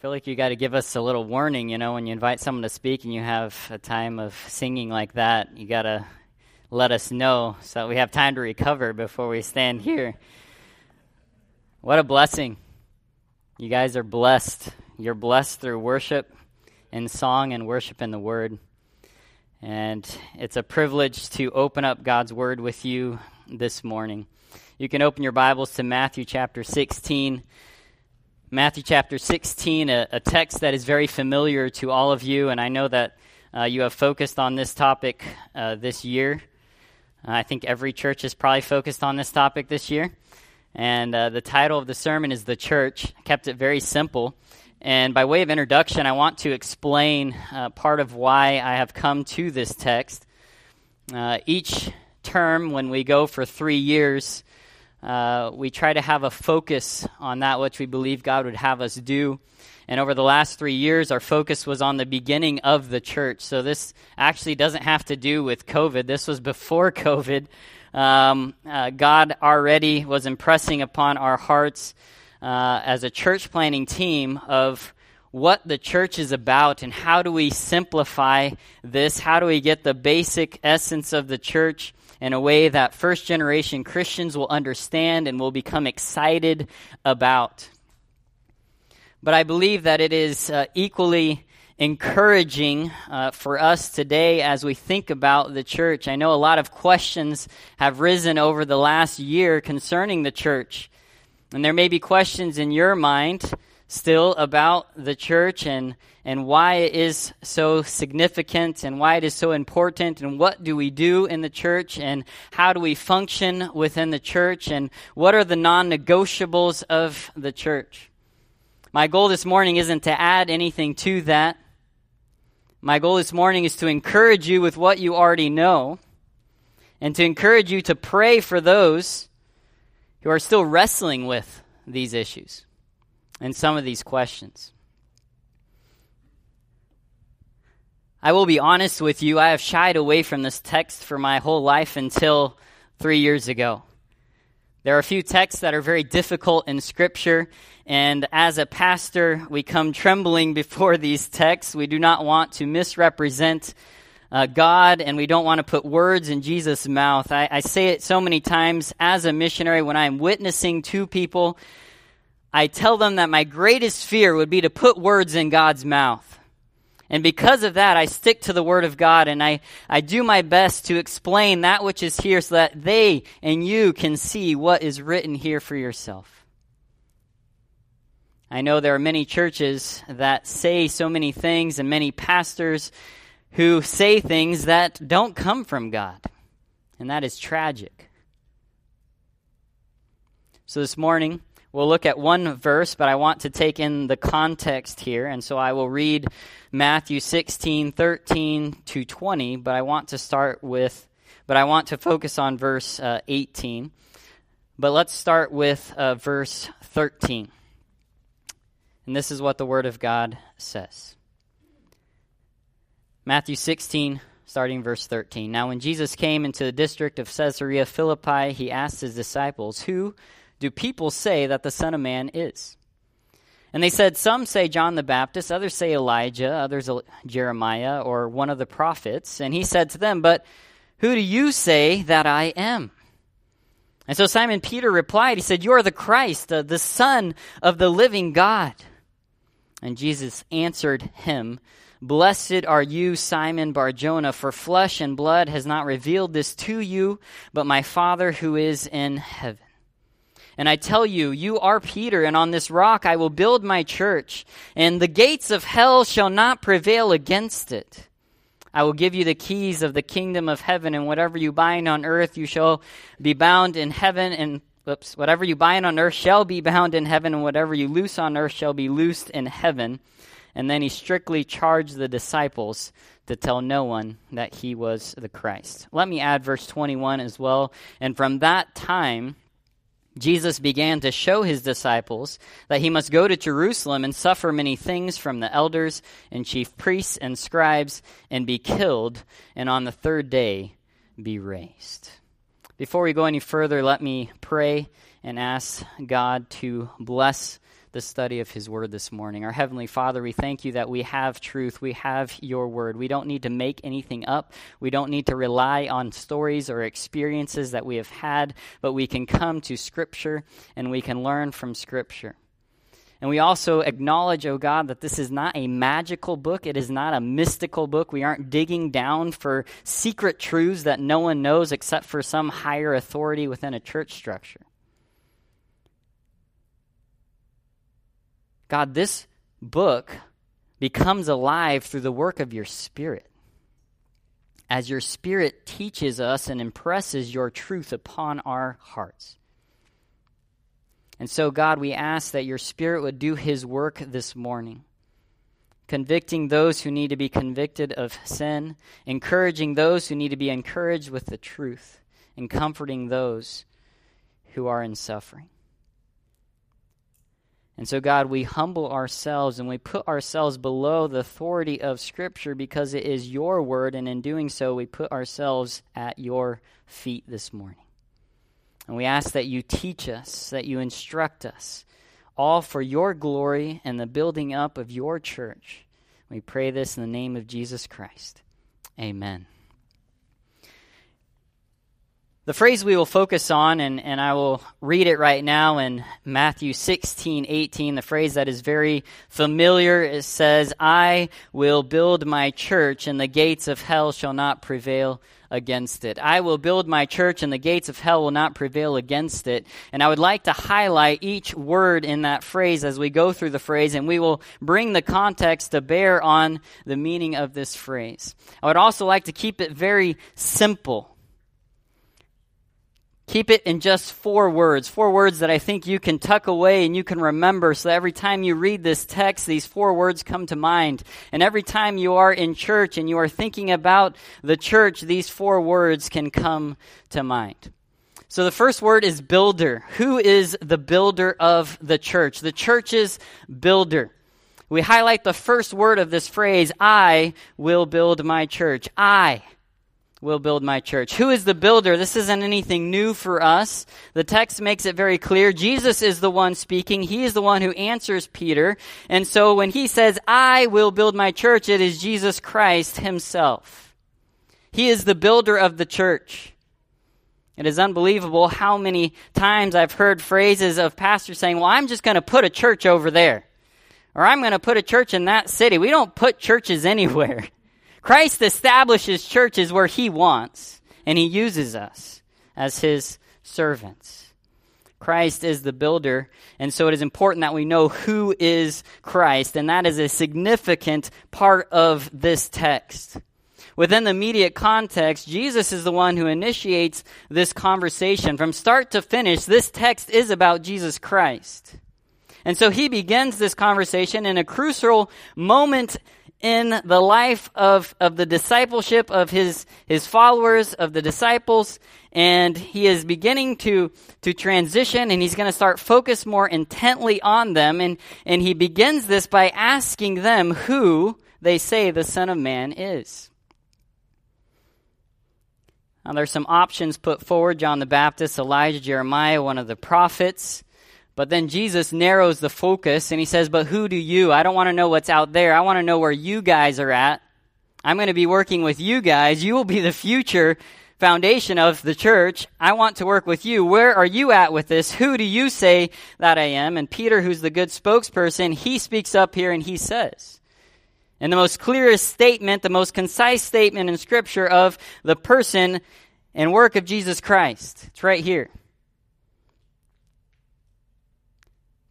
feel like you got to give us a little warning, you know, when you invite someone to speak and you have a time of singing like that, you got to let us know so that we have time to recover before we stand here. What a blessing. You guys are blessed. You're blessed through worship and song and worship in the Word. And it's a privilege to open up God's Word with you this morning. You can open your Bibles to Matthew chapter 16. Matthew chapter 16, a, a, text that is very familiar to all of you, and I know that uh, you have focused on this topic uh, this year. Uh, I think every church is probably focused on this topic this year. And uh, the title of the sermon is The Church. I kept it very simple. And by way of introduction, I want to explain uh, part of why I have come to this text. Uh, each term, when we go for three years, uh, we try to have a focus on that which we believe God would have us do. And over the last three years, our focus was on the beginning of the church. So this actually doesn't have to do with COVID. This was before COVID. Um, uh, God already was impressing upon our hearts uh, as a church planning team of what the church is about and how do we simplify this? How do we get the basic essence of the church in a way that first generation Christians will understand and will become excited about. But I believe that it is uh, equally encouraging uh, for us today as we think about the church. I know a lot of questions have risen over the last year concerning the church. And there may be questions in your mind still about the church and, and why it is so significant and why it is so important and what do we do in the church and how do we function within the church and what are the non negotiables of the church. My goal this morning isn't to add anything to that. My goal this morning is to encourage you with what you already know and to encourage you to pray for those who are still wrestling with these issues and some of these questions. I will be honest with you, I have shied away from this text for my whole life until three years ago. There are a few texts that are very difficult in Scripture, and as a pastor, we come trembling before these texts. We do not want to misrepresent uh, God, and we don't want to put words in Jesus' mouth. I, I say it so many times as a missionary when I'm witnessing to people I tell them that my greatest fear would be to put words in God's mouth. And because of that, I stick to the Word of God and I, I do my best to explain that which is here so that they and you can see what is written here for yourself. I know there are many churches that say so many things and many pastors who say things that don't come from God. And that is tragic. So this morning, We'll look at one verse, but I want to take in the context here. And so I will read Matthew 16, 13 to 20, but I want to start with, but I want to focus on verse uh, 18. But let's start with uh, verse 13. And this is what the Word of God says Matthew 16, starting verse 13. Now, when Jesus came into the district of Caesarea Philippi, he asked his disciples, Who do people say that the Son of Man is? And they said, Some say John the Baptist, others say Elijah, others Jeremiah, or one of the prophets. And he said to them, But who do you say that I am? And so Simon Peter replied, He said, You are the Christ, uh, the Son of the living God. And Jesus answered him, Blessed are you, Simon Barjona, for flesh and blood has not revealed this to you, but my Father who is in heaven. And I tell you, you are Peter, and on this rock I will build my church, and the gates of hell shall not prevail against it. I will give you the keys of the kingdom of heaven, and whatever you bind on earth, you shall be bound in heaven, and oops, whatever you bind on earth shall be bound in heaven, and whatever you loose on earth shall be loosed in heaven. And then he strictly charged the disciples to tell no one that he was the Christ. Let me add verse 21 as well. And from that time, Jesus began to show his disciples that he must go to Jerusalem and suffer many things from the elders and chief priests and scribes and be killed, and on the third day be raised. Before we go any further, let me pray and ask God to bless the study of His Word this morning. Our Heavenly Father, we thank you that we have truth. We have your Word. We don't need to make anything up. We don't need to rely on stories or experiences that we have had, but we can come to Scripture and we can learn from Scripture. And we also acknowledge, oh God, that this is not a magical book. It is not a mystical book. We aren't digging down for secret truths that no one knows except for some higher authority within a church structure. God, this book becomes alive through the work of your Spirit. As your Spirit teaches us and impresses your truth upon our hearts. And so, God, we ask that your Spirit would do his work this morning, convicting those who need to be convicted of sin, encouraging those who need to be encouraged with the truth, and comforting those who are in suffering. And so, God, we humble ourselves and we put ourselves below the authority of Scripture because it is your word, and in doing so, we put ourselves at your feet this morning. And we ask that you teach us, that you instruct us, all for your glory and the building up of your church. We pray this in the name of Jesus Christ. Amen. The phrase we will focus on, and, and I will read it right now in Matthew 16, 18, the phrase that is very familiar. It says, I will build my church, and the gates of hell shall not prevail against it. I will build my church, and the gates of hell will not prevail against it. And I would like to highlight each word in that phrase as we go through the phrase, and we will bring the context to bear on the meaning of this phrase. I would also like to keep it very simple. Keep it in just four words, four words that I think you can tuck away and you can remember so that every time you read this text, these four words come to mind. And every time you are in church and you are thinking about the church, these four words can come to mind. So the first word is builder. Who is the builder of the church? The church's builder. We highlight the first word of this phrase, I will build my church. I will build my church. Who is the builder? This isn't anything new for us. The text makes it very clear. Jesus is the one speaking. He is the one who answers Peter. And so when he says, I will build my church, it is Jesus Christ himself. He is the builder of the church. It is unbelievable how many times I've heard phrases of pastors saying, well, I'm just going to put a church over there. Or I'm going to put a church in that city. We don't put churches anywhere. Christ establishes churches where he wants, and he uses us as his servants. Christ is the builder, and so it is important that we know who is Christ, and that is a significant part of this text. Within the immediate context, Jesus is the one who initiates this conversation. From start to finish, this text is about Jesus Christ. And so he begins this conversation in a crucial moment in the life of, of the discipleship of his, his followers, of the disciples, and he is beginning to, to transition and he's going to start focus more intently on them. And, and he begins this by asking them who they say the Son of Man is. Now, there's some options put forward John the Baptist, Elijah, Jeremiah, one of the prophets. But then Jesus narrows the focus and he says, But who do you? I don't want to know what's out there. I want to know where you guys are at. I'm going to be working with you guys. You will be the future foundation of the church. I want to work with you. Where are you at with this? Who do you say that I am? And Peter, who's the good spokesperson, he speaks up here and he says, in the most clearest statement, the most concise statement in Scripture of the person and work of Jesus Christ. It's right here.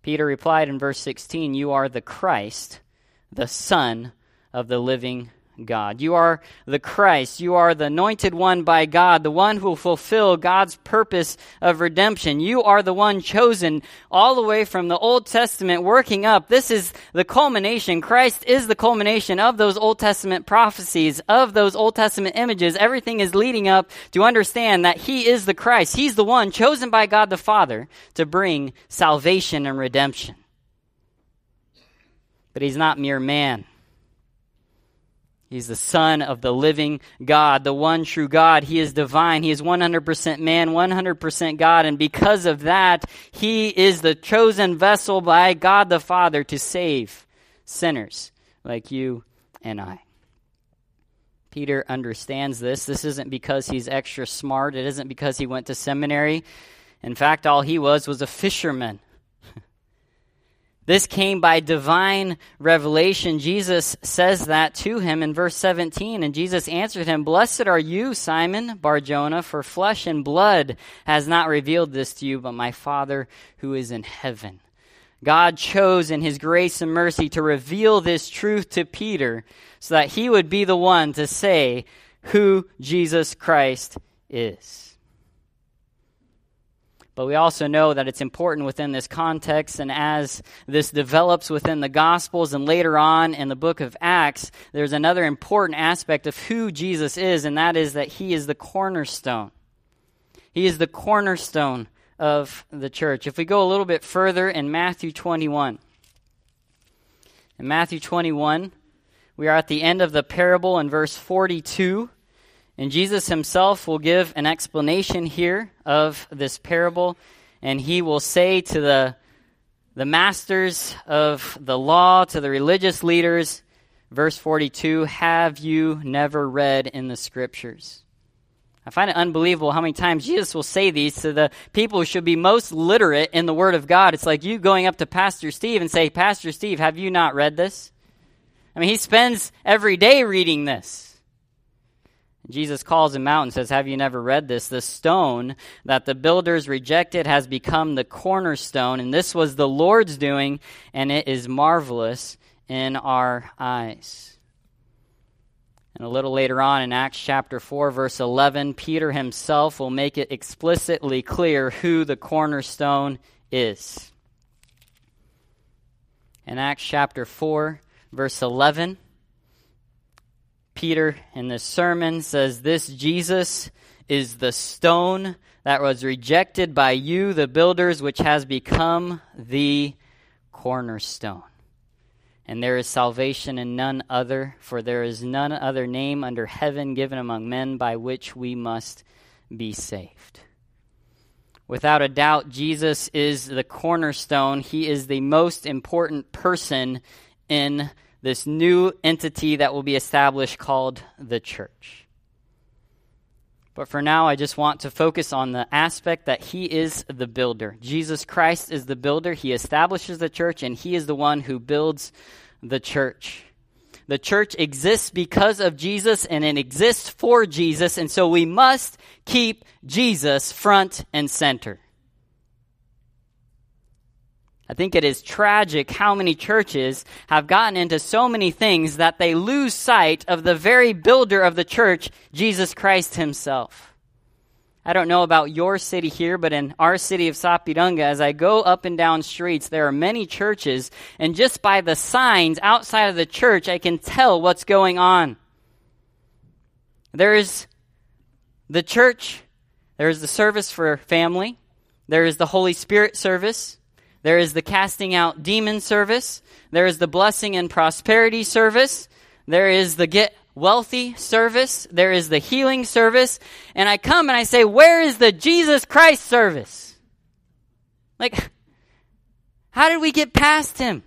Peter replied in verse 16, You are the Christ, the Son of the living God. You are the Christ. You are the anointed one by God, the one who will fulfill God's purpose of redemption. You are the one chosen all the way from the Old Testament working up. This is the culmination. Christ is the culmination of those Old Testament prophecies, of those Old Testament images. Everything is leading up to understand that He is the Christ. He's the one chosen by God the Father to bring salvation and redemption. But He's not mere man. He's the Son of the living God, the one true God. He is divine. He is 100% man, 100% God. And because of that, He is the chosen vessel by God the Father to save sinners like you and I. Peter understands this. This isn't because he's extra smart, it isn't because he went to seminary. In fact, all he was was a fisherman. This came by divine revelation. Jesus says that to him in verse 17. And Jesus answered him, Blessed are you, Simon Barjona, for flesh and blood has not revealed this to you, but my Father who is in heaven. God chose in his grace and mercy to reveal this truth to Peter so that he would be the one to say who Jesus Christ is. But we also know that it's important within this context, and as this develops within the Gospels and later on in the book of Acts, there's another important aspect of who Jesus is, and that is that he is the cornerstone. He is the cornerstone of the church. If we go a little bit further in Matthew 21, in Matthew 21, we are at the end of the parable in verse 42. And Jesus himself will give an explanation here of this parable, and he will say to the, the masters of the law, to the religious leaders, verse 42 Have you never read in the scriptures? I find it unbelievable how many times Jesus will say these to the people who should be most literate in the Word of God. It's like you going up to Pastor Steve and say, Pastor Steve, have you not read this? I mean, he spends every day reading this. Jesus calls him out and says, Have you never read this? The stone that the builders rejected has become the cornerstone, and this was the Lord's doing, and it is marvelous in our eyes. And a little later on in Acts chapter 4, verse 11, Peter himself will make it explicitly clear who the cornerstone is. In Acts chapter 4, verse 11, Peter in this sermon says, This Jesus is the stone that was rejected by you, the builders, which has become the cornerstone. And there is salvation in none other, for there is none other name under heaven given among men by which we must be saved. Without a doubt, Jesus is the cornerstone. He is the most important person in this new entity that will be established called the church. But for now, I just want to focus on the aspect that He is the builder. Jesus Christ is the builder. He establishes the church, and He is the one who builds the church. The church exists because of Jesus, and it exists for Jesus, and so we must keep Jesus front and center. I think it is tragic how many churches have gotten into so many things that they lose sight of the very builder of the church, Jesus Christ himself. I don't know about your city here, but in our city of Sapiranga, as I go up and down streets, there are many churches, and just by the signs outside of the church, I can tell what's going on. There is the church, there is the service for family, there is the Holy Spirit service, there is the casting out demon service. There is the blessing and prosperity service. There is the get wealthy service. There is the healing service. And I come and I say, where is the Jesus Christ service? Like, how did we get past him?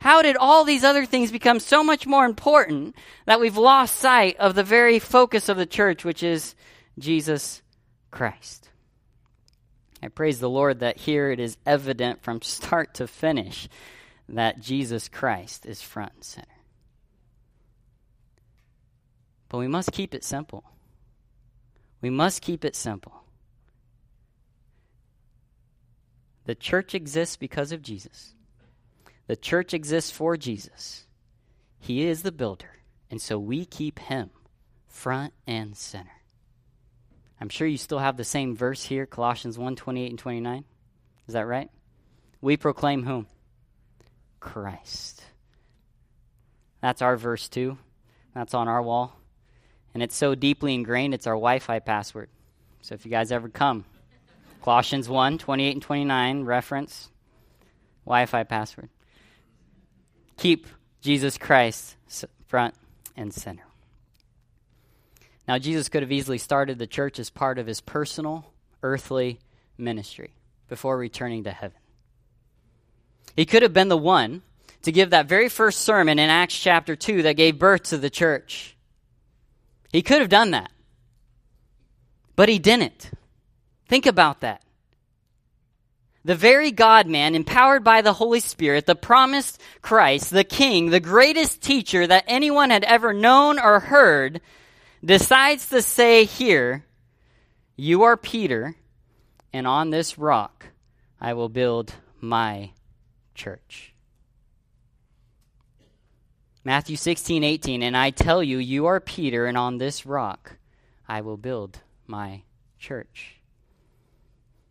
How did all these other things become so much more important that we've lost sight of the very focus of the church, which is Jesus Christ? I praise the Lord that here it is evident from start to finish that Jesus Christ is front and center. But we must keep it simple. We must keep it simple. The church exists because of Jesus. The church exists for Jesus. He is the builder, and so we keep him front and center. I'm sure you still have the same verse here, Colossians 1 28 and 29. Is that right? We proclaim whom? Christ. That's our verse too. That's on our wall. And it's so deeply ingrained, it's our Wi Fi password. So if you guys ever come, Colossians 1 28 and 29, reference, Wi Fi password. Keep Jesus Christ front and sinner. Now, Jesus could have easily started the church as part of his personal, earthly ministry before returning to heaven. He could have been the one to give that very first sermon in Acts chapter 2 that gave birth to the church. He could have done that. But he didn't. Think about that. The very God man, empowered by the Holy Spirit, the promised Christ, the King, the greatest teacher that anyone had ever known or heard, decides to say here, You are Peter, and on this rock I will build my church. Matthew 16, 18, and I tell you, you are Peter, and on this rock I will build my church.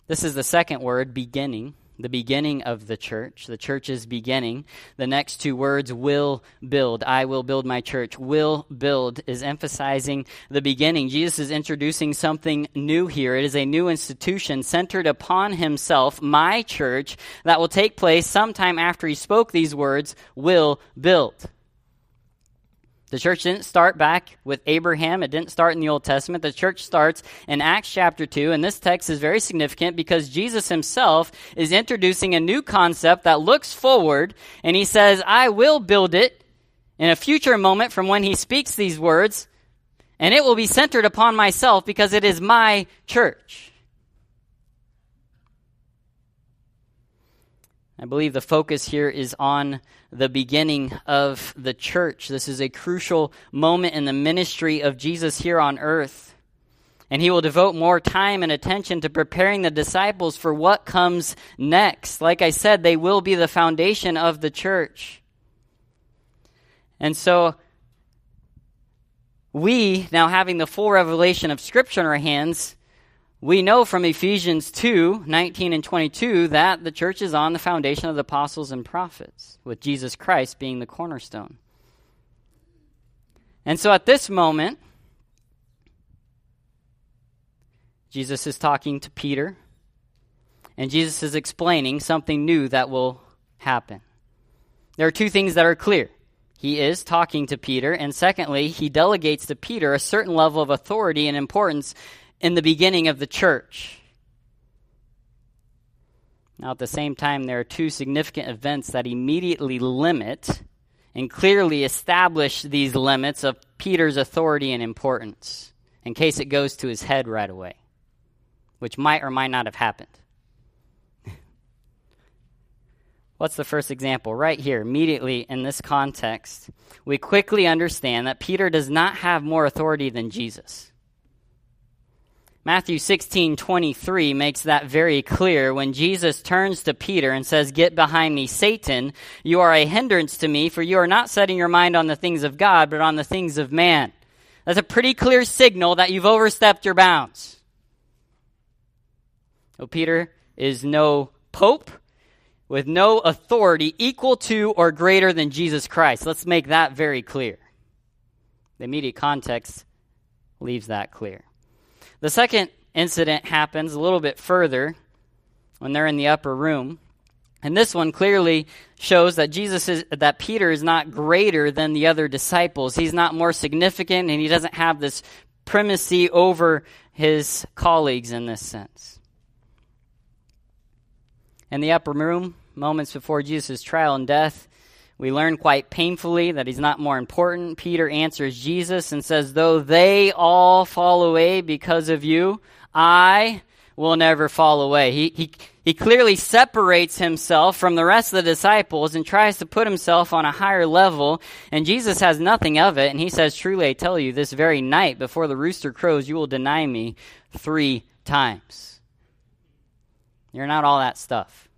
This is the second word, beginning, the beginning of the church. The church is beginning. The next two words, will build. I will build my church. Will build is emphasizing the beginning. Jesus is introducing something new here. It is a new institution centered upon himself, my church, that will take place sometime after he spoke these words, will build. The church didn't start back with Abraham. It didn't start in the Old Testament. The church starts in Acts chapter 2, and this text is very significant because Jesus himself is introducing a new concept that looks forward, and he says, I will build it in a future moment from when he speaks these words, and it will be centered upon myself because it is my church. I believe the focus here is on the beginning of the church. This is a crucial moment in the ministry of Jesus here on earth. And he will devote more time and attention to preparing the disciples for what comes next. Like I said, they will be the foundation of the church. And so, we, now having the full revelation of Scripture in our hands, we know from Ephesians 2 19 and 22 that the church is on the foundation of the apostles and prophets, with Jesus Christ being the cornerstone. And so at this moment, Jesus is talking to Peter, and Jesus is explaining something new that will happen. There are two things that are clear. He is talking to Peter, and secondly, he delegates to Peter a certain level of authority and importance in the beginning of the church. Now, at the same time, there are two significant events that immediately limit and clearly establish these limits of Peter's authority and importance in case it goes to his head right away, which might or might not have happened. What's the first example? Right here, immediately in this context, we quickly understand that Peter does not have more authority than Jesus. Matthew 16, 23 makes that very clear when Jesus turns to Peter and says, Get behind me, Satan. You are a hindrance to me, for you are not setting your mind on the things of God, but on the things of man. That's a pretty clear signal that you've overstepped your bounds. So Peter is no pope with no authority equal to or greater than Jesus Christ. Let's make that very clear. The immediate context leaves that clear. The second incident happens a little bit further when they're in the upper room. And this one clearly shows that Jesus is, that Peter is not greater than the other disciples. He's not more significant and he doesn't have this primacy over his colleagues in this sense. In the upper room, moments before Jesus' trial and death, we learn quite painfully that he's not more important. Peter answers Jesus and says, Though they all fall away because of you, I will never fall away. He, he, he clearly separates himself from the rest of the disciples and tries to put himself on a higher level, and Jesus has nothing of it. And he says, Truly, I tell you, this very night before the rooster crows, you will deny me three times. You're not all that stuff.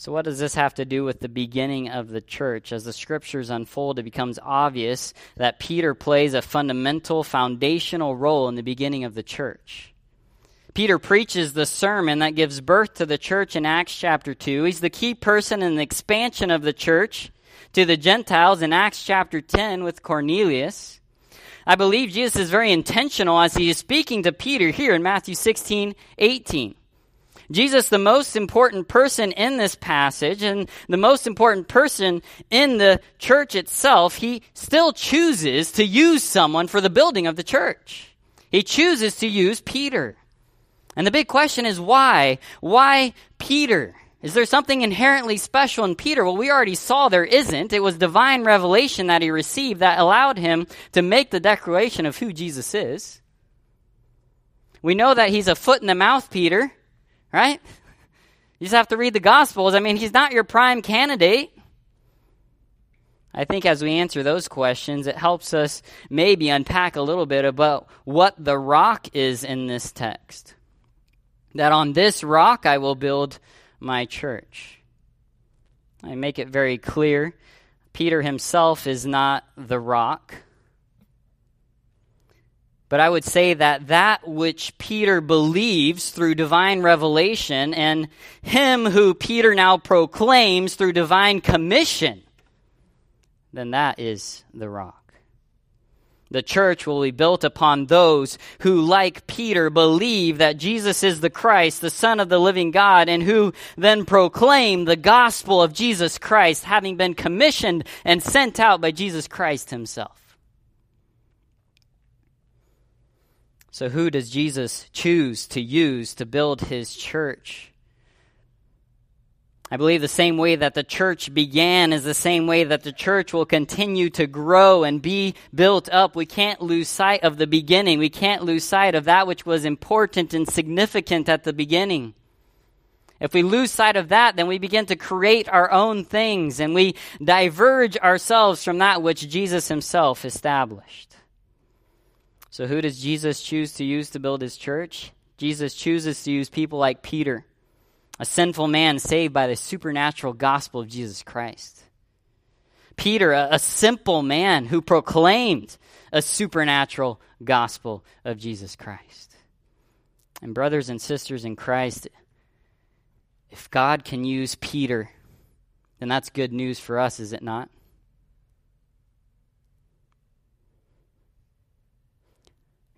So, what does this have to do with the beginning of the church? As the scriptures unfold, it becomes obvious that Peter plays a fundamental, foundational role in the beginning of the church. Peter preaches the sermon that gives birth to the church in Acts chapter 2. He's the key person in the expansion of the church to the Gentiles in Acts chapter 10 with Cornelius. I believe Jesus is very intentional as he is speaking to Peter here in Matthew 16, 18. Jesus, the most important person in this passage and the most important person in the church itself, he still chooses to use someone for the building of the church. He chooses to use Peter. And the big question is why? Why Peter? Is there something inherently special in Peter? Well, we already saw there isn't. It was divine revelation that he received that allowed him to make the declaration of who Jesus is. We know that he's a foot in the mouth, Peter, right? You just have to read the Gospels. I mean, he's not your prime candidate. I think as we answer those questions, it helps us maybe unpack a little bit about what the rock is in this text. That on this rock I will build my church. I make it very clear Peter himself is not the rock. But I would say that that which Peter believes through divine revelation and him who Peter now proclaims through divine commission, then that is the rock. The church will be built upon those who, like Peter, believe that Jesus is the Christ, the Son of the living God, and who then proclaim the gospel of Jesus Christ, having been commissioned and sent out by Jesus Christ himself. So, who does Jesus choose to use to build his church? I believe the same way that the church began is the same way that the church will continue to grow and be built up. We can't lose sight of the beginning. We can't lose sight of that which was important and significant at the beginning. If we lose sight of that, then we begin to create our own things and we diverge ourselves from that which Jesus himself established. So, who does Jesus choose to use to build his church? Jesus chooses to use people like Peter a sinful man saved by the supernatural gospel of Jesus Christ. Peter, a, a, simple man who proclaimed a supernatural gospel of Jesus Christ. And, brothers and sisters in Christ, if God can use Peter, then that's good news for us, is it not?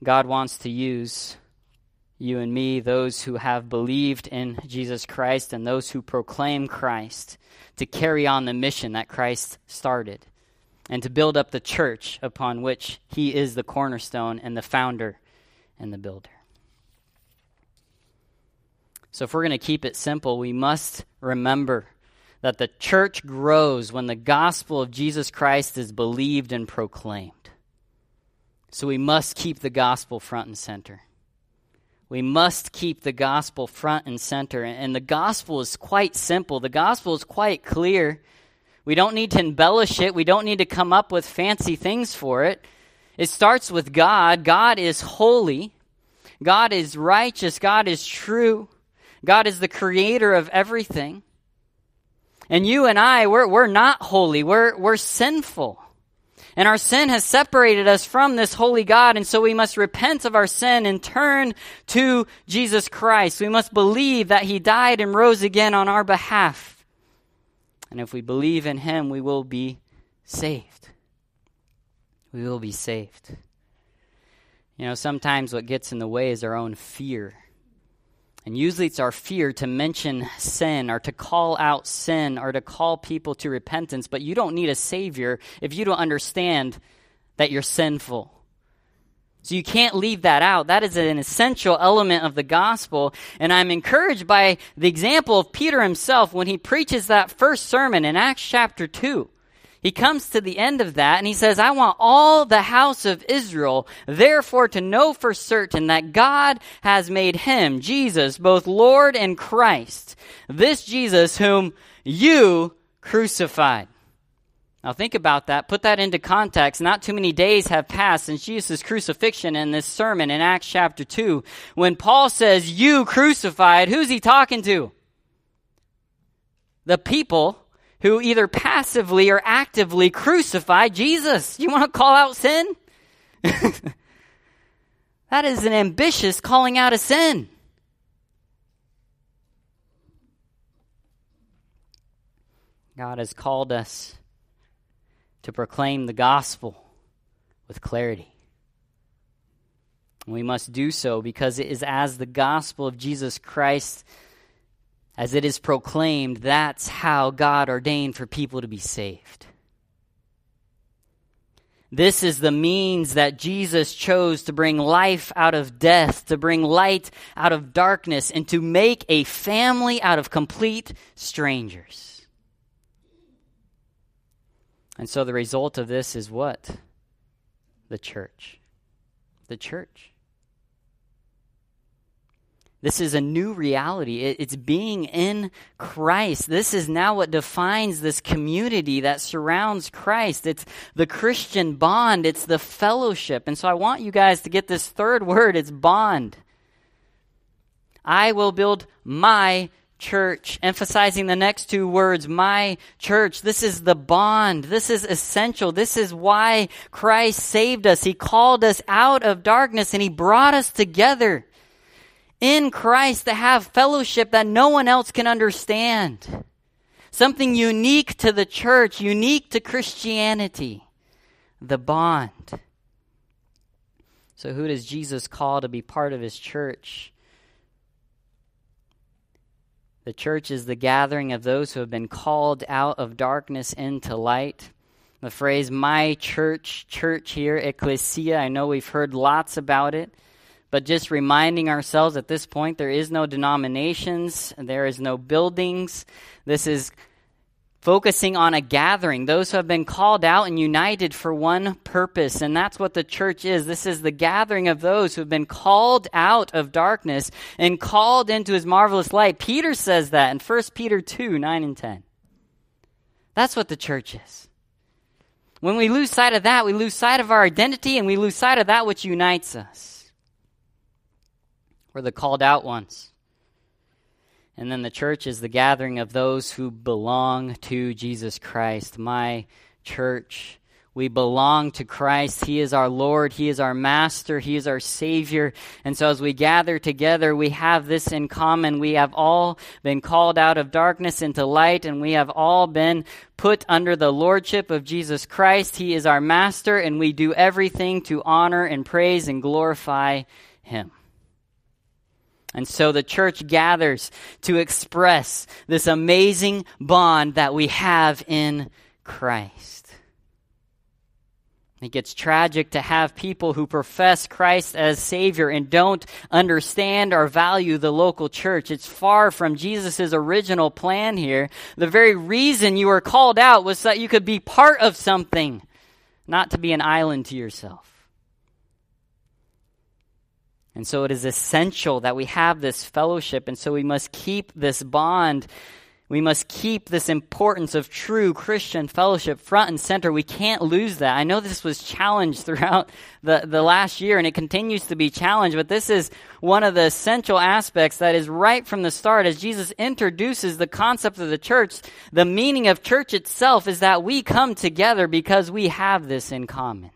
God wants to use you and me, those who have believed in Jesus Christ and those who proclaim Christ, to carry on the mission that Christ started and to build up the church upon which he is the cornerstone and the founder and the builder. So, if we're going to keep it simple, we must remember that the church grows when the gospel of Jesus Christ is believed and proclaimed. So, we must keep the gospel front and center. We must keep the gospel front and center. And the gospel is quite simple, the gospel is quite clear. We don't need to embellish it, we don't need to come up with fancy things for it. It starts with God. God is holy, God is righteous, God is true, God is the creator of everything. And you and I, we're, we're not holy, we're, we're sinful. And our sin has separated us from this holy God, and so we must repent of our sin and turn to Jesus Christ. We must believe that He died and rose again on our behalf. And if we believe in Him, we will be saved. We will be saved. You know, sometimes what gets in the way is our own fear. And usually it's our fear to mention sin or to call out sin or to call people to repentance, but you don't need a Savior if you don't understand that you're sinful. So you can't leave that out. That is an essential element of the gospel. And I'm encouraged by the example of Peter himself when he preaches that first sermon in Acts chapter 2. He comes to the end of that and he says, I want all the house of Israel, therefore, to know for certain that God has made him, Jesus, both Lord and Christ, this Jesus whom you crucified. Now think about that. Put that into context. Not too many days have passed since Jesus' crucifixion in this sermon in Acts chapter 2. When Paul says, you crucified, who's he talking to? The people who either passively or actively crucify Jesus. You want to call out sin? that is an ambitious calling out of sin. God has called us to proclaim the gospel with clarity. We must do so because it is as the gospel of Jesus Christ as it is proclaimed, that's how God ordained for people to be saved. This is the means that Jesus chose to bring life out of death, to bring light out of darkness, and to make a family out of complete strangers. And so the result of this is what? The church. The church. This is a new reality. It's being in Christ. This is now what defines this community that surrounds Christ. It's the Christian bond, it's the fellowship. And so I want you guys to get this third word it's bond. I will build my church, emphasizing the next two words, my church. This is the bond. This is essential. This is why Christ saved us. He called us out of darkness and He brought us together in Christ to have fellowship that no one else can understand. Something unique to the church, unique to Christianity. The bond. So, who does Jesus call to be part of his church? The church is the gathering of those who have been called out of darkness into light. The phrase, my church, church here, ecclesia, I know we've heard lots about it. But just reminding ourselves at this point, there is no denominations, there is no buildings. This is focusing on a gathering, those who have been called out and united for one purpose. And that's what the church is. This is the gathering of those who have been called out of darkness and called into his marvelous light. Peter says that in 1 Peter 2 9 and 10. That's what the church is. When we lose sight of that, we lose sight of our identity and we lose sight of that which unites us. We're the called out ones. And then the church is the gathering of those who belong to Jesus Christ. My church. We belong to Christ. He is our Lord. He is our Master. He is our Savior. And so as we gather together, we have this in common. We have all been called out of darkness into light, and we have all been put under the Lordship of Jesus Christ. He is our Master, and we do everything to honor and praise and glorify Him. And so the church gathers to express this amazing bond that we have in Christ. It gets tragic to have people who profess Christ as Savior and don't understand or value the local church. It's far from Jesus' original plan here. The very reason you were called out was that you could be part of something, not to be an island to yourself. And so it is essential that we have this fellowship. And so we must keep this bond. We must keep this importance of true Christian fellowship front and center. We can't lose that. I know this was challenged throughout the, the last year and it continues to be challenged, but this is one of the essential aspects that is right from the start as Jesus introduces the concept of the church. The meaning of church itself is that we come together because we have this in common.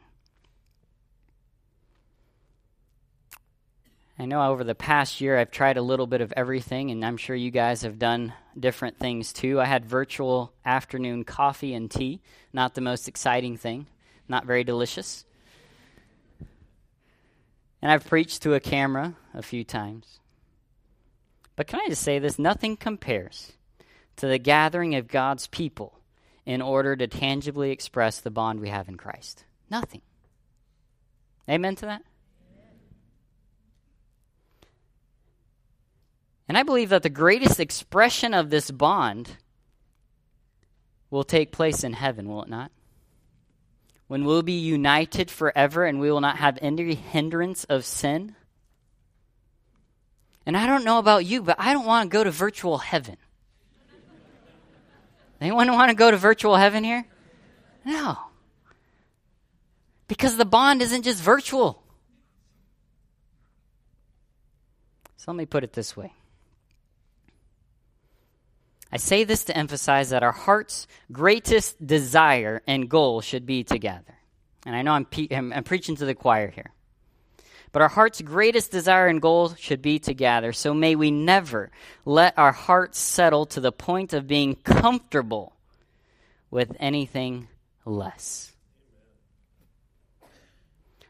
I know over the past year I've tried a little bit of everything, and I'm sure you guys have done different things too. I had virtual afternoon coffee and tea, not the most exciting thing, not very delicious. And I've preached to a camera a few times. But can I just say this? Nothing compares to the gathering of God's people in order to tangibly express the bond we have in Christ. Nothing. Amen to that? And I believe that the greatest expression of this bond will take place in heaven, will it not? When we'll be united forever and we will not have any hindrance of sin. And I don't know about you, but I don't want to go to virtual heaven. Anyone want to go to virtual heaven here? No. Because the bond isn't just virtual. So let me put it this way I say this to emphasize that our heart's greatest desire and goal should be together. And I know I'm, pe- I'm, I'm preaching to the choir here. But our heart's greatest desire and goal should be together. So may we never let our hearts settle to the point of being comfortable with anything less.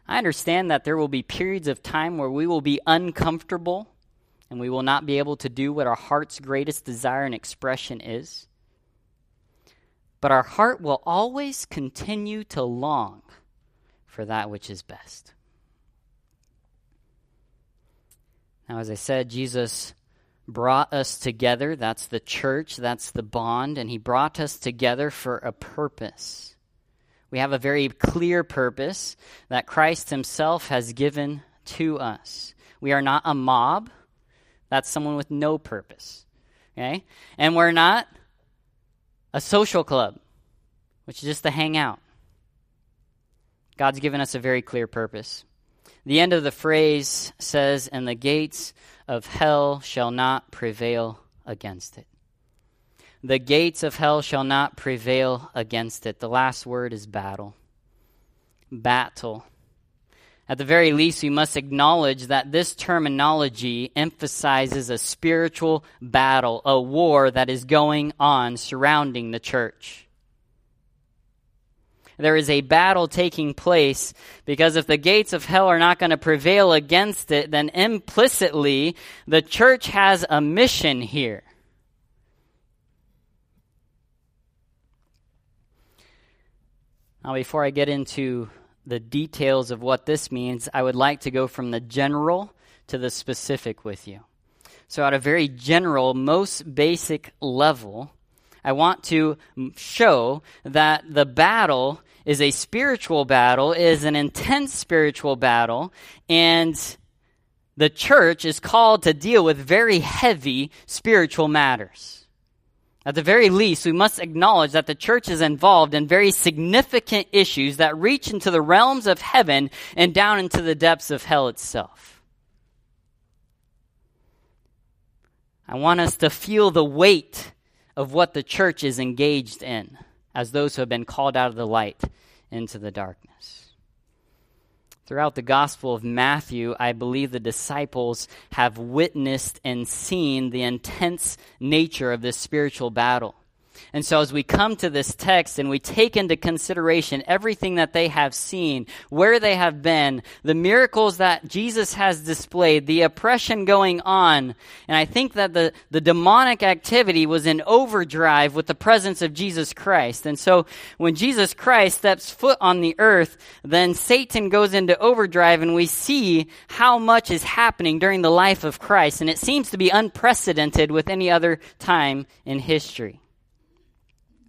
I understand that there will be periods of time where we will be uncomfortable and we will not be able to do what our heart's greatest desire and expression is. But our heart will always continue to long for that which is best. Now, as I said, Jesus brought us together. That's the church, that's the bond, and He brought us together for a purpose. We have a very clear purpose that Christ Himself has given to us. We are not a mob, that's someone with no purpose. Okay? And we're not a social club, which is just to hang out. God's given us a very clear purpose. The end of the phrase says, And the gates of hell shall not prevail against it. The gates of hell shall not prevail against it. The last word is battle. Battle. At the very least, we must acknowledge that this terminology emphasizes a spiritual battle, a war that is going on surrounding the church. There is a battle taking place because if the gates of hell are not going to prevail against it, then implicitly the church has a mission here. Now, before I get into the details of what this means, I would like to go from the general to the specific with you. So, at a very general, most basic level, I want to show that the battle is a spiritual battle, is an intense spiritual battle, and the church is called to deal with very heavy spiritual matters. At the very least, we must acknowledge that the church is involved in very significant issues that reach into the realms of heaven and down into the depths of hell itself. I want us to feel the weight of what the church is engaged in as those who have been called out of the light into the darkness. Throughout the Gospel of Matthew, I believe the disciples have witnessed and seen the intense nature of this spiritual battle. And so, as we come to this text and we take into consideration everything that they have seen, where they have been, the miracles that Jesus has displayed, the oppression going on, and I think that the, the demonic activity was in overdrive with the presence of Jesus Christ. And so, when Jesus Christ steps foot on the earth, then Satan goes into overdrive, and we see how much is happening during the life of Christ. And it seems to be unprecedented with any other time in history.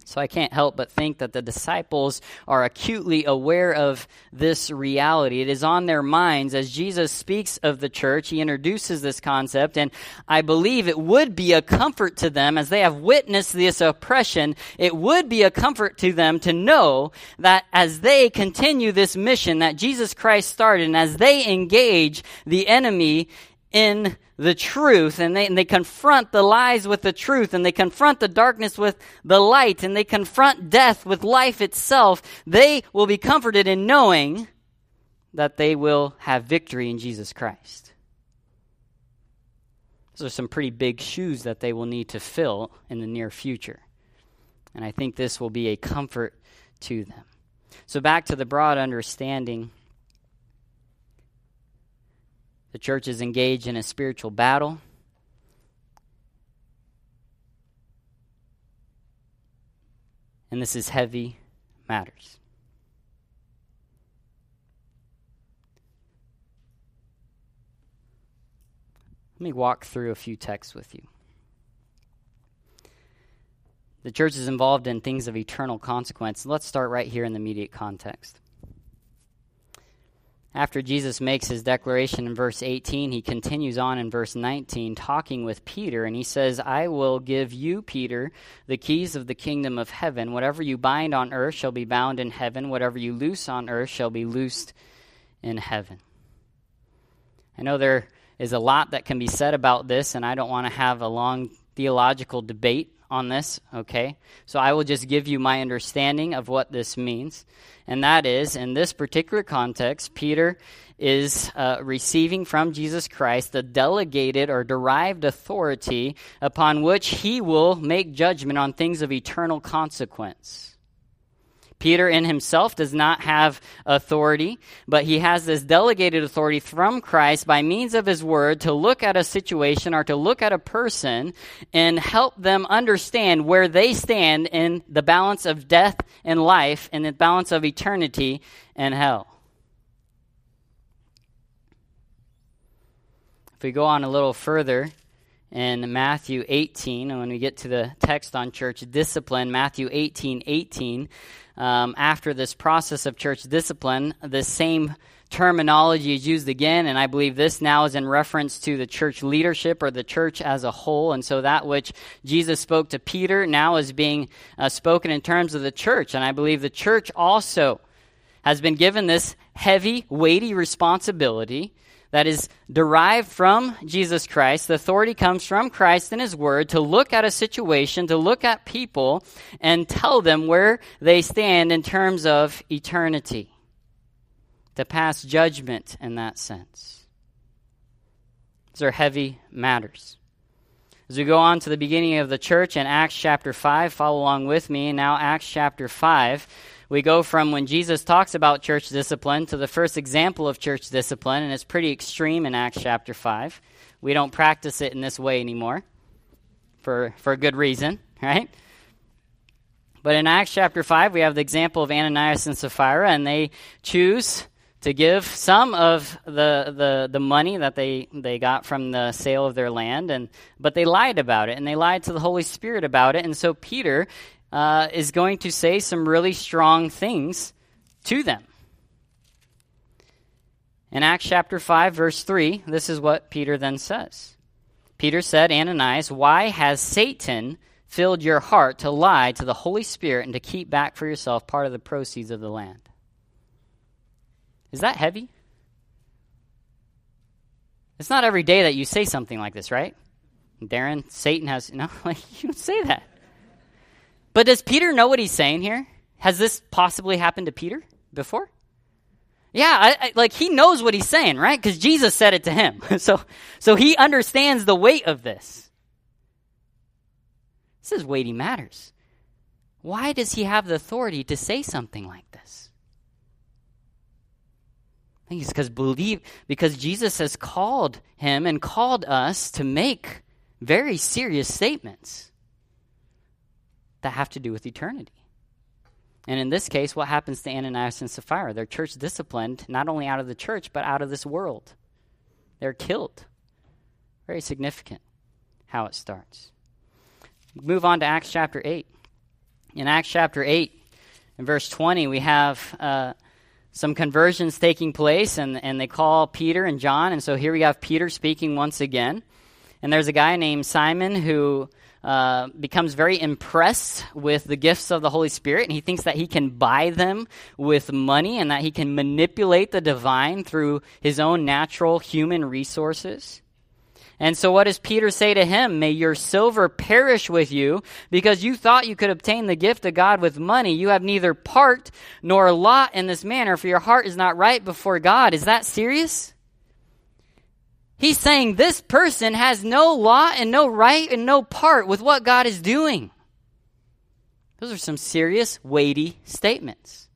So I can't help but think that the disciples are acutely aware of this reality. It is on their minds as Jesus speaks of the church. He introduces this concept, and I believe it would be a comfort to them as they have witnessed this oppression. It would be a comfort to them to know that as they continue this mission that Jesus Christ started, and as they engage the enemy in the truth and they, and they confront the lies with the truth and they confront the darkness with the light and they confront death with life itself, they will be comforted in knowing that they will have victory in Jesus Christ. Those are some pretty big shoes that they will need to fill in the near future. And I think this will be a comfort to them. So, back to the broad understanding the church is engaged in a spiritual battle. And this is heavy matters. Let me walk through a few texts with you. The church is involved in things of eternal consequence. Let's start right here in the immediate context. After Jesus makes his declaration in verse 18, he continues on in verse 19, talking with Peter, and he says, I will give you, Peter, the keys of the kingdom of heaven. Whatever you bind on earth shall be bound in heaven, whatever you loose on earth shall be loosed in heaven. I know there is a lot that can be said about this, and I don't want to have a long theological debate on this, okay? So I will just give you my understanding of what this means. And that is, in this particular context, Peter is uh, receiving from Jesus Christ the delegated or derived authority upon which he will make judgment on things of eternal consequence. Peter in himself does not have authority, but he has this delegated authority from Christ by means of his word to look at a situation or to look at a person and help them understand where they stand in the balance of death and life and the balance of eternity and hell. If we go on a little further, in Matthew 18, and when we get to the text on church discipline, Matthew 18 18, um, after this process of church discipline, the same terminology is used again, and I believe this now is in reference to the church leadership or the church as a whole. And so that which Jesus spoke to Peter now is being uh, spoken in terms of the church. And I believe the church also has been given this heavy, weighty responsibility that is derived from Jesus Christ. The authority comes from Christ and His Word to look at a situation, to look at people, and tell them where they stand in terms of eternity, to pass judgment in that sense. These are heavy matters. As we go on to the beginning of the church in Acts chapter 5, follow along with me. Now, Acts chapter 5 we go from when Jesus talks about church discipline to the first example of church discipline, and it's pretty extreme in Acts chapter 5. We don't practice it in this way anymore for, for a good reason, right? But in Acts chapter 5, we have the example of Ananias and Sapphira, and they choose to give some of the, the, the money that they, they got from the sale of their land, and, but they lied about it, and they lied to the Holy Spirit about it. And so Peter uh, is going to say some really strong things to them. In Acts chapter 5, verse 3, this is what Peter then says. Peter said, Ananias, why has Satan filled your heart to lie to the Holy Spirit and to keep back for yourself part of the proceeds of the land? Is that heavy? It's not every day that you say something like this, right? Darren, Satan has, no, like, you don't say that. But does Peter know what he's saying here? Has this possibly happened to Peter before? Yeah, I, I, like he knows what he's saying, right? Because Jesus said it to him. so, so he understands the weight of this. This is weighty matters. Why does he have the authority to say something like this? I think it's because believe because Jesus has called him and called us to make very serious statements that have to do with eternity. And in this case, what happens to Ananias and Sapphira? They're church disciplined, not only out of the church, but out of this world. They're killed. Very significant how it starts. Move on to Acts chapter 8. In Acts chapter 8, in verse 20, we have uh, some conversions taking place, and, and they call Peter and John. And so here we have Peter speaking once again. And there's a guy named Simon who uh, becomes very impressed with the gifts of the Holy Spirit, and he thinks that he can buy them with money and that he can manipulate the divine through his own natural human resources. And so, what does Peter say to him? May your silver perish with you, because you thought you could obtain the gift of God with money. You have neither part nor lot in this manner, for your heart is not right before God. Is that serious? He's saying this person has no law and no right and no part with what God is doing. Those are some serious, weighty statements.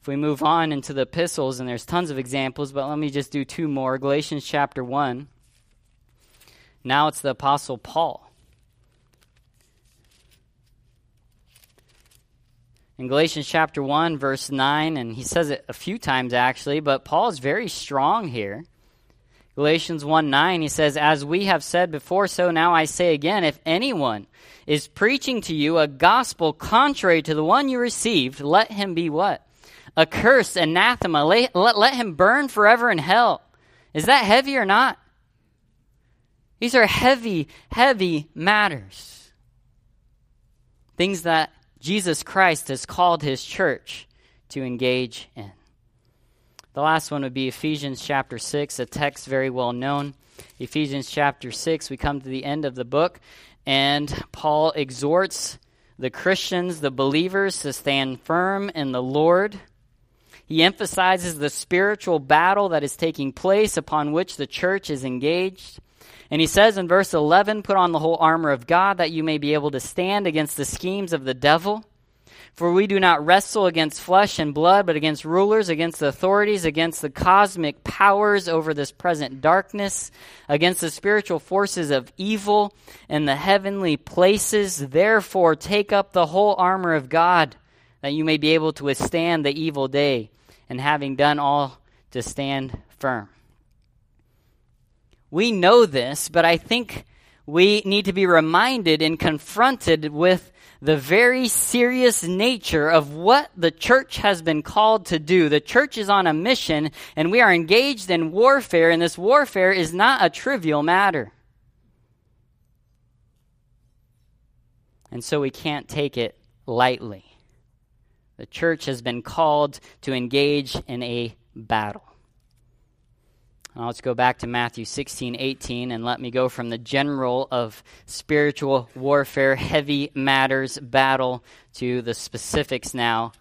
If we move on into the epistles, and there's tons of examples, but let me just do two more. Galatians chapter 1. Now it's the Apostle Paul. In Galatians chapter 1, verse 9, and he says it a few times actually, but Paul is very strong here. Galatians 1 9, he says, As we have said before, so now I say again, if anyone is preaching to you a gospel contrary to the one you received, let him be what? Accursed, anathema, let, let, let him burn forever in hell. Is that heavy or not? These are heavy, heavy matters. Things that Jesus Christ has called his church to engage in. The last one would be Ephesians chapter 6, a text very well known. Ephesians chapter 6, we come to the end of the book, and Paul exhorts the Christians, the believers, to stand firm in the Lord. He emphasizes the spiritual battle that is taking place upon which the church is engaged. And he says in verse 11, Put on the whole armor of God that you may be able to stand against the schemes of the devil. For we do not wrestle against flesh and blood, but against rulers, against the authorities, against the cosmic powers over this present darkness, against the spiritual forces of evil in the heavenly places. Therefore, take up the whole armor of God, that you may be able to withstand the evil day, and having done all, to stand firm. We know this, but I think we need to be reminded and confronted with the very serious nature of what the church has been called to do. The church is on a mission and we are engaged in warfare, and this warfare is not a trivial matter. And so we can't take it lightly. The church has been called to engage in a battle. Now let's go back to Matthew 16, 18, and let me go from the general of spiritual warfare, heavy matters, battle, to the specifics now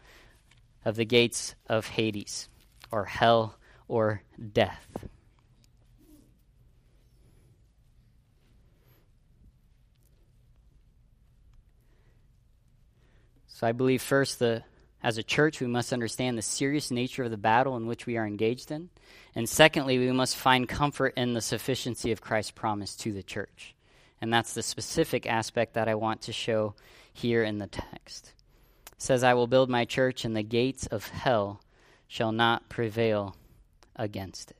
of the gates of Hades, or hell, or death. So I believe first the as a church we must understand the serious nature of the battle in which we are engaged in. And secondly, we must find comfort in the sufficiency of Christ's promise to the church. And that's the specific aspect that I want to show here in the text. It says, I will build my church, and the gates of hell shall not prevail against it.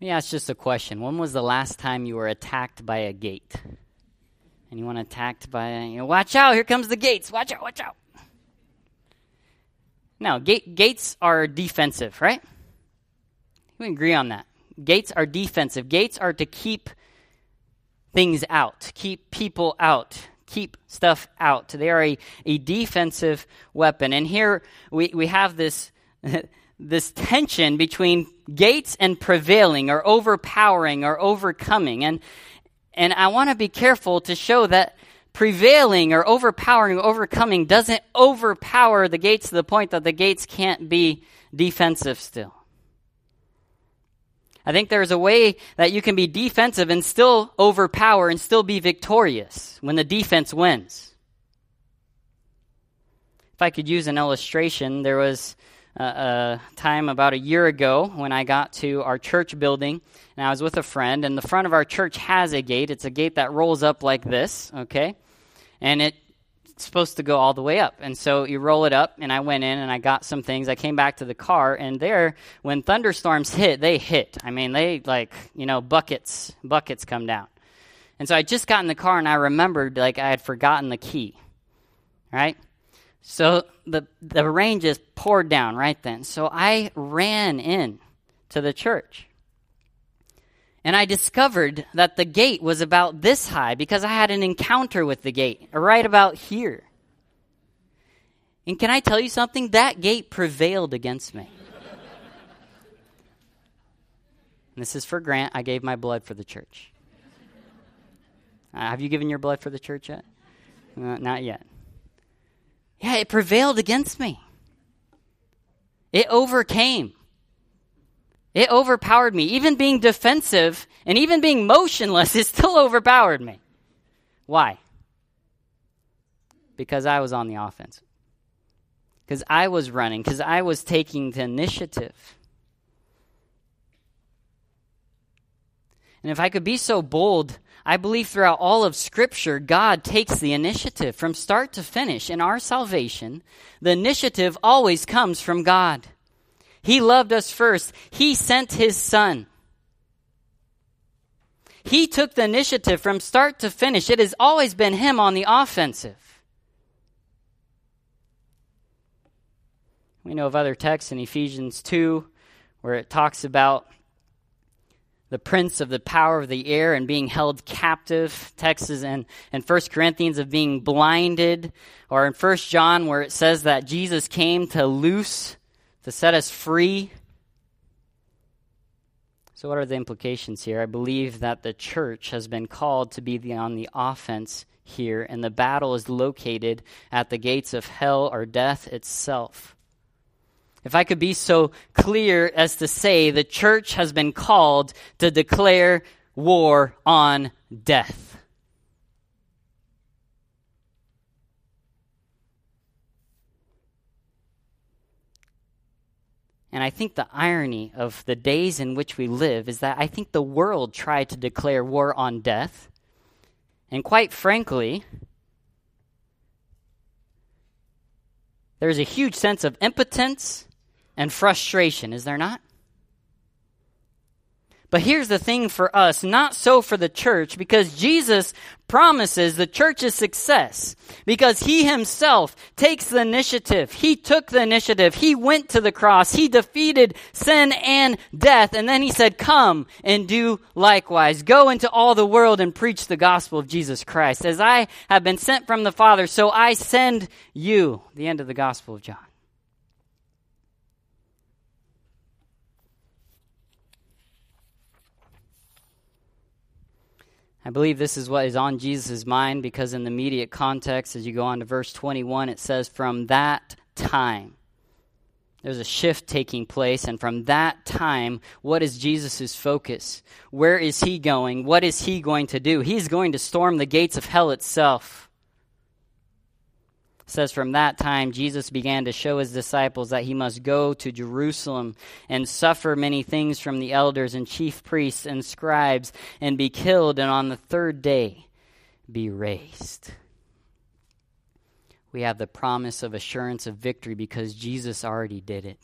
Let me ask just a question. When was the last time you were attacked by a gate? Anyone attacked by a, you know, watch out, here comes the gates. Watch out, watch out. Now, gate, gates are defensive, right? We agree on that. Gates are defensive. Gates are to keep things out, keep people out, keep stuff out. They are a, a defensive weapon. And here we, we have this, this tension between gates and prevailing or overpowering or overcoming. And, and I want to be careful to show that prevailing or overpowering or overcoming doesn't overpower the gates to the point that the gates can't be defensive still. I think there's a way that you can be defensive and still overpower and still be victorious when the defense wins. If I could use an illustration, there was a, a time about a year ago when I got to our church building and I was with a friend, and the front of our church has a gate. It's a gate that rolls up like this, okay? and it's supposed to go all the way up. And so you roll it up, and I went in and I got some things. I came back to the car, and there, when thunderstorms hit, they hit. I mean, they like, you know, buckets, buckets come down. And so I just got in the car, and I remembered like I had forgotten the key, right? So the the rain just poured down right then. So I ran in to the church. And I discovered that the gate was about this high because I had an encounter with the gate right about here. And can I tell you something? That gate prevailed against me. this is for Grant. I gave my blood for the church. Uh, have you given your blood for the church yet? Uh, not yet. Yeah, it prevailed against me. It overcame. It overpowered me. Even being defensive and even being motionless, it still overpowered me. Why? Because I was on the offense. Because I was running. Because I was taking the initiative. And if I could be so bold, I believe throughout all of Scripture, God takes the initiative from start to finish. In our salvation, the initiative always comes from God. He loved us first. He sent his son. He took the initiative from start to finish. It has always been him on the offensive. We know of other texts in Ephesians 2 where it talks about the prince of the power of the air and being held captive. Texts and in 1 Corinthians of being blinded. Or in 1 John where it says that Jesus came to loose to set us free. So, what are the implications here? I believe that the church has been called to be the, on the offense here, and the battle is located at the gates of hell or death itself. If I could be so clear as to say, the church has been called to declare war on death. And I think the irony of the days in which we live is that I think the world tried to declare war on death. And quite frankly, there's a huge sense of impotence and frustration, is there not? But here's the thing for us, not so for the church, because Jesus promises the church's success. Because he himself takes the initiative. He took the initiative. He went to the cross. He defeated sin and death. And then he said, come and do likewise. Go into all the world and preach the gospel of Jesus Christ. As I have been sent from the Father, so I send you. The end of the gospel of John. I believe this is what is on Jesus' mind because, in the immediate context, as you go on to verse 21, it says, From that time, there's a shift taking place, and from that time, what is Jesus' focus? Where is he going? What is he going to do? He's going to storm the gates of hell itself says from that time Jesus began to show his disciples that he must go to Jerusalem and suffer many things from the elders and chief priests and scribes and be killed and on the third day be raised. We have the promise of assurance of victory because Jesus already did it.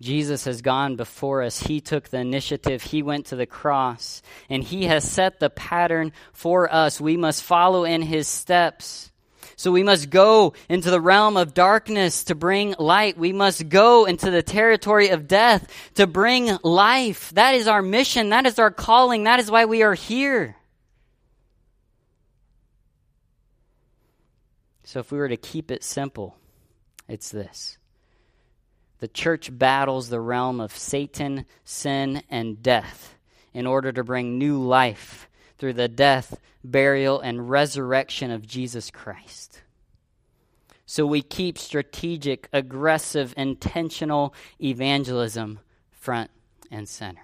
Jesus has gone before us. He took the initiative. He went to the cross. And He has set the pattern for us. We must follow in His steps. So we must go into the realm of darkness to bring light. We must go into the territory of death to bring life. That is our mission. That is our calling. That is why we are here. So if we were to keep it simple, it's this the church battles the realm of Satan, sin, and death in order to bring new life through the death, burial, and resurrection of Jesus Christ. So we keep strategic, aggressive, intentional evangelism front and center.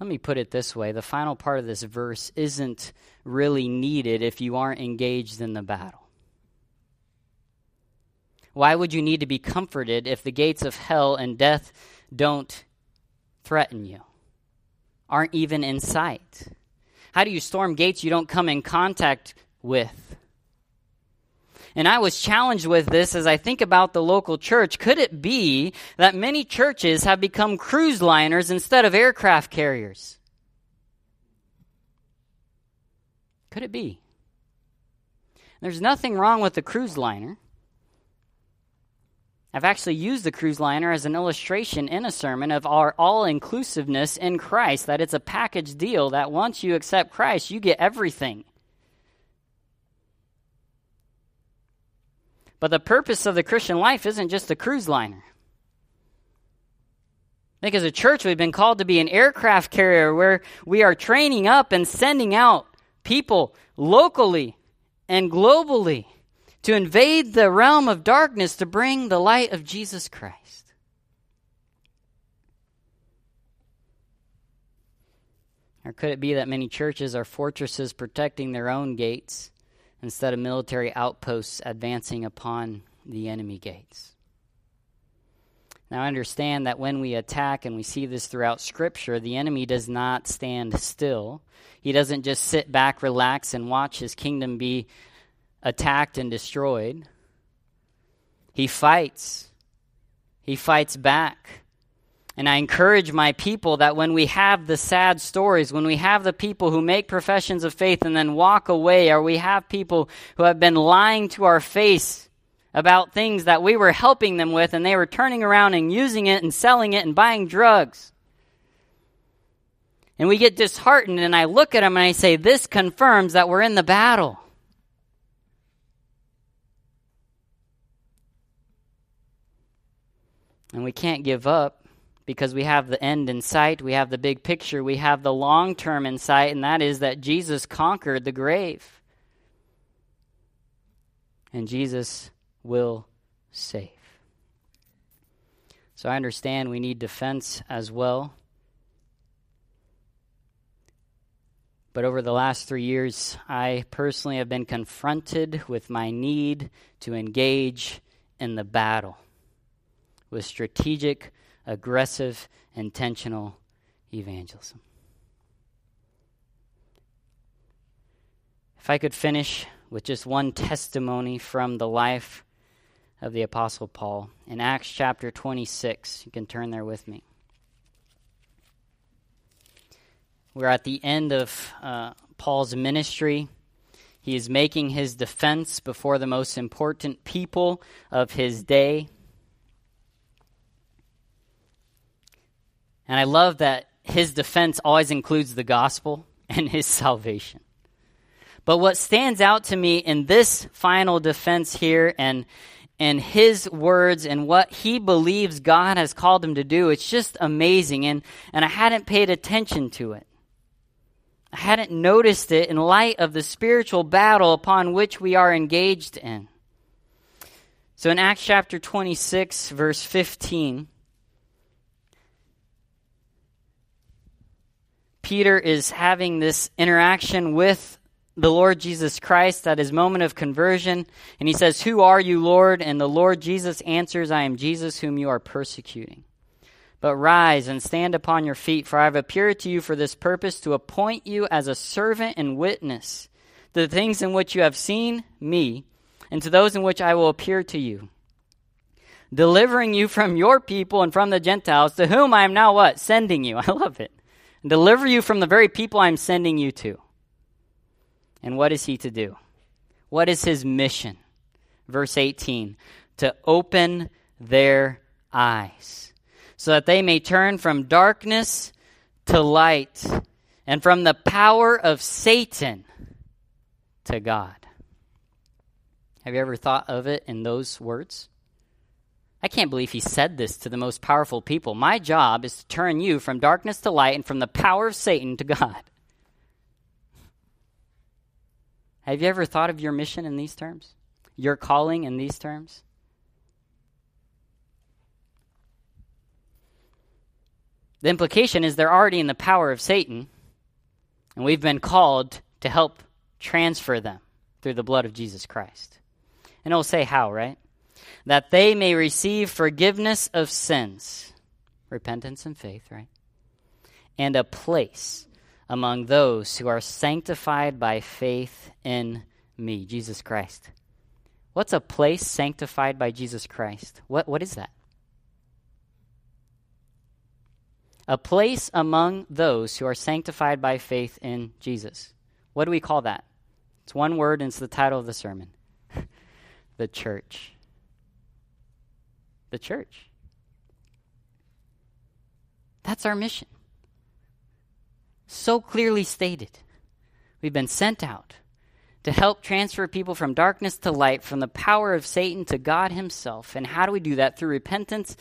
Let me put it this way the final part of this verse isn't really needed if you aren't engaged in the battle. Why would you need to be comforted if the gates of hell and death don't threaten you, aren't even in sight? How do you storm gates you don't come in contact with? And I was challenged with this as I think about the local church. Could it be that many churches have become cruise liners instead of aircraft carriers? Could it be? There's nothing wrong with the cruise liner. I've actually used the cruise liner as an illustration in a sermon of our all inclusiveness in Christ, that it's a package deal that once you accept Christ, you get everything. But the purpose of the Christian life isn't just a cruise liner. I think as a church, we've been called to be an aircraft carrier where we are training up and sending out people locally and globally to invade the realm of darkness to bring the light of Jesus Christ. Or could it be that many churches are fortresses protecting their own gates instead of military outposts advancing upon the enemy gates? Now, I understand that when we attack, and we see this throughout Scripture, the enemy does not stand still. He doesn't just sit back, relax, and watch his kingdom be attacked and destroyed. He fights. He fights back. And I encourage my people that when we have the sad stories, when we have the people who make professions of faith and then walk away, or we have people who have been lying to our face about things that we were helping them with and they were turning around and using it and selling it and buying drugs. And we get disheartened, and I look at them and I say, This confirms that we're in the battle. And we can't give up because we have the end in sight, we have the big picture, we have the long term in sight, and that is that Jesus conquered the grave. And Jesus will save. So I understand we need defense as well. But over the last three years, I personally have been confronted with my need to engage in the battle with strategic, aggressive, intentional evangelism. If I could finish with just one testimony from the life of the Apostle Paul in Acts chapter 26, you can turn there with me. We're at the end of uh, Paul's ministry. He is making his defense before the most important people of his day. And I love that his defense always includes the gospel and his salvation. But what stands out to me in this final defense here and and his words and what he believes God has called him to do, it's just amazing. And, and I hadn't paid attention to it. I hadn't noticed it in light of the spiritual battle upon which we are engaged in. So in Acts chapter 26, verse 15, Peter is having this interaction with the Lord Jesus Christ at his moment of conversion. And he says, Who are you, Lord? And the Lord Jesus answers, I am Jesus whom you are persecuting. But rise and stand upon your feet, for I have appeared to you for this purpose, to appoint you as a servant and witness to the things in which you have seen me, and to those in which I will appear to you, delivering you from your people and from the Gentiles, to whom I am now what? Sending you. I love it. Deliver you from the very people I am sending you to. And what is he to do? What is his mission? Verse 18 to open their eyes so that they may turn from darkness to light and from the power of Satan to God. Have you ever thought of it in those words? I can't believe he said this to the most powerful people. My job is to turn you from darkness to light and from the power of Satan to God. Have you ever thought of your mission in these terms? Your calling in these terms? The implication is they're already in the power of Satan, and we've been called to help transfer them through the blood of Jesus Christ. And it'll say how, right? That they may receive forgiveness of sins, repentance and faith, right? And a place among those who are sanctified by faith in me, Jesus Christ. What's a place sanctified by Jesus Christ? What, what is that? A place among those who are sanctified by faith in Jesus. What do we call that? It's one word and it's the title of the sermon the church. The church. That's our mission so clearly stated. We've been sent out to help transfer people from darkness to light, from the power of Satan to God Himself. And how do we do that? Through repentance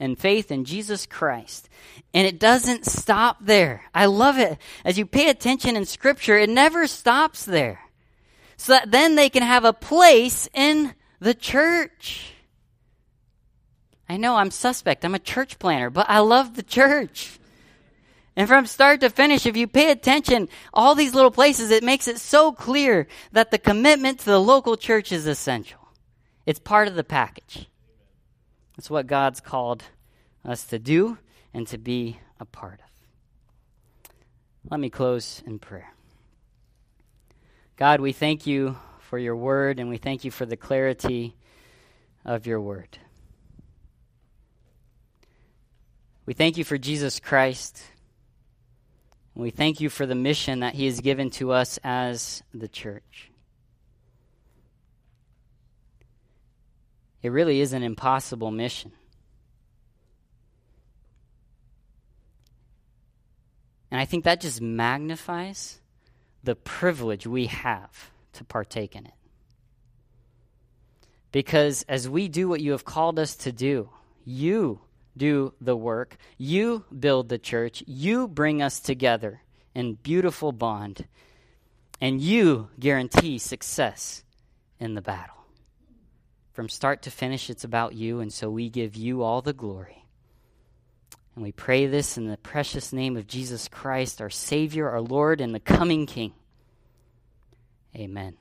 and faith in Jesus Christ. And it doesn't stop there. I love it. As you pay attention in Scripture, it never stops there. So that then they can have a place in the church. I know I'm suspect. I'm a church planter, but I love the church. And from start to finish, if you pay attention, all these little places, it makes it so clear that the commitment to the local church is essential. It's part of the package. It's what God's called us to do and to be a part of. Let me close in prayer. God, we thank you for your word and we thank you for the clarity of your word. We thank you for Jesus Christ and we thank you for the mission that He has given to us as the church. It really is an impossible mission. And I think that just magnifies the privilege we have to partake in it. Because as we do what you have called us to do, you do the work. You build the church. You bring us together in beautiful bond. And you guarantee success in the battle. From start to finish, it's about you, and so we give you all the glory. And we pray this in the precious name of Jesus Christ, our Savior, our Lord, and the coming King. Amen.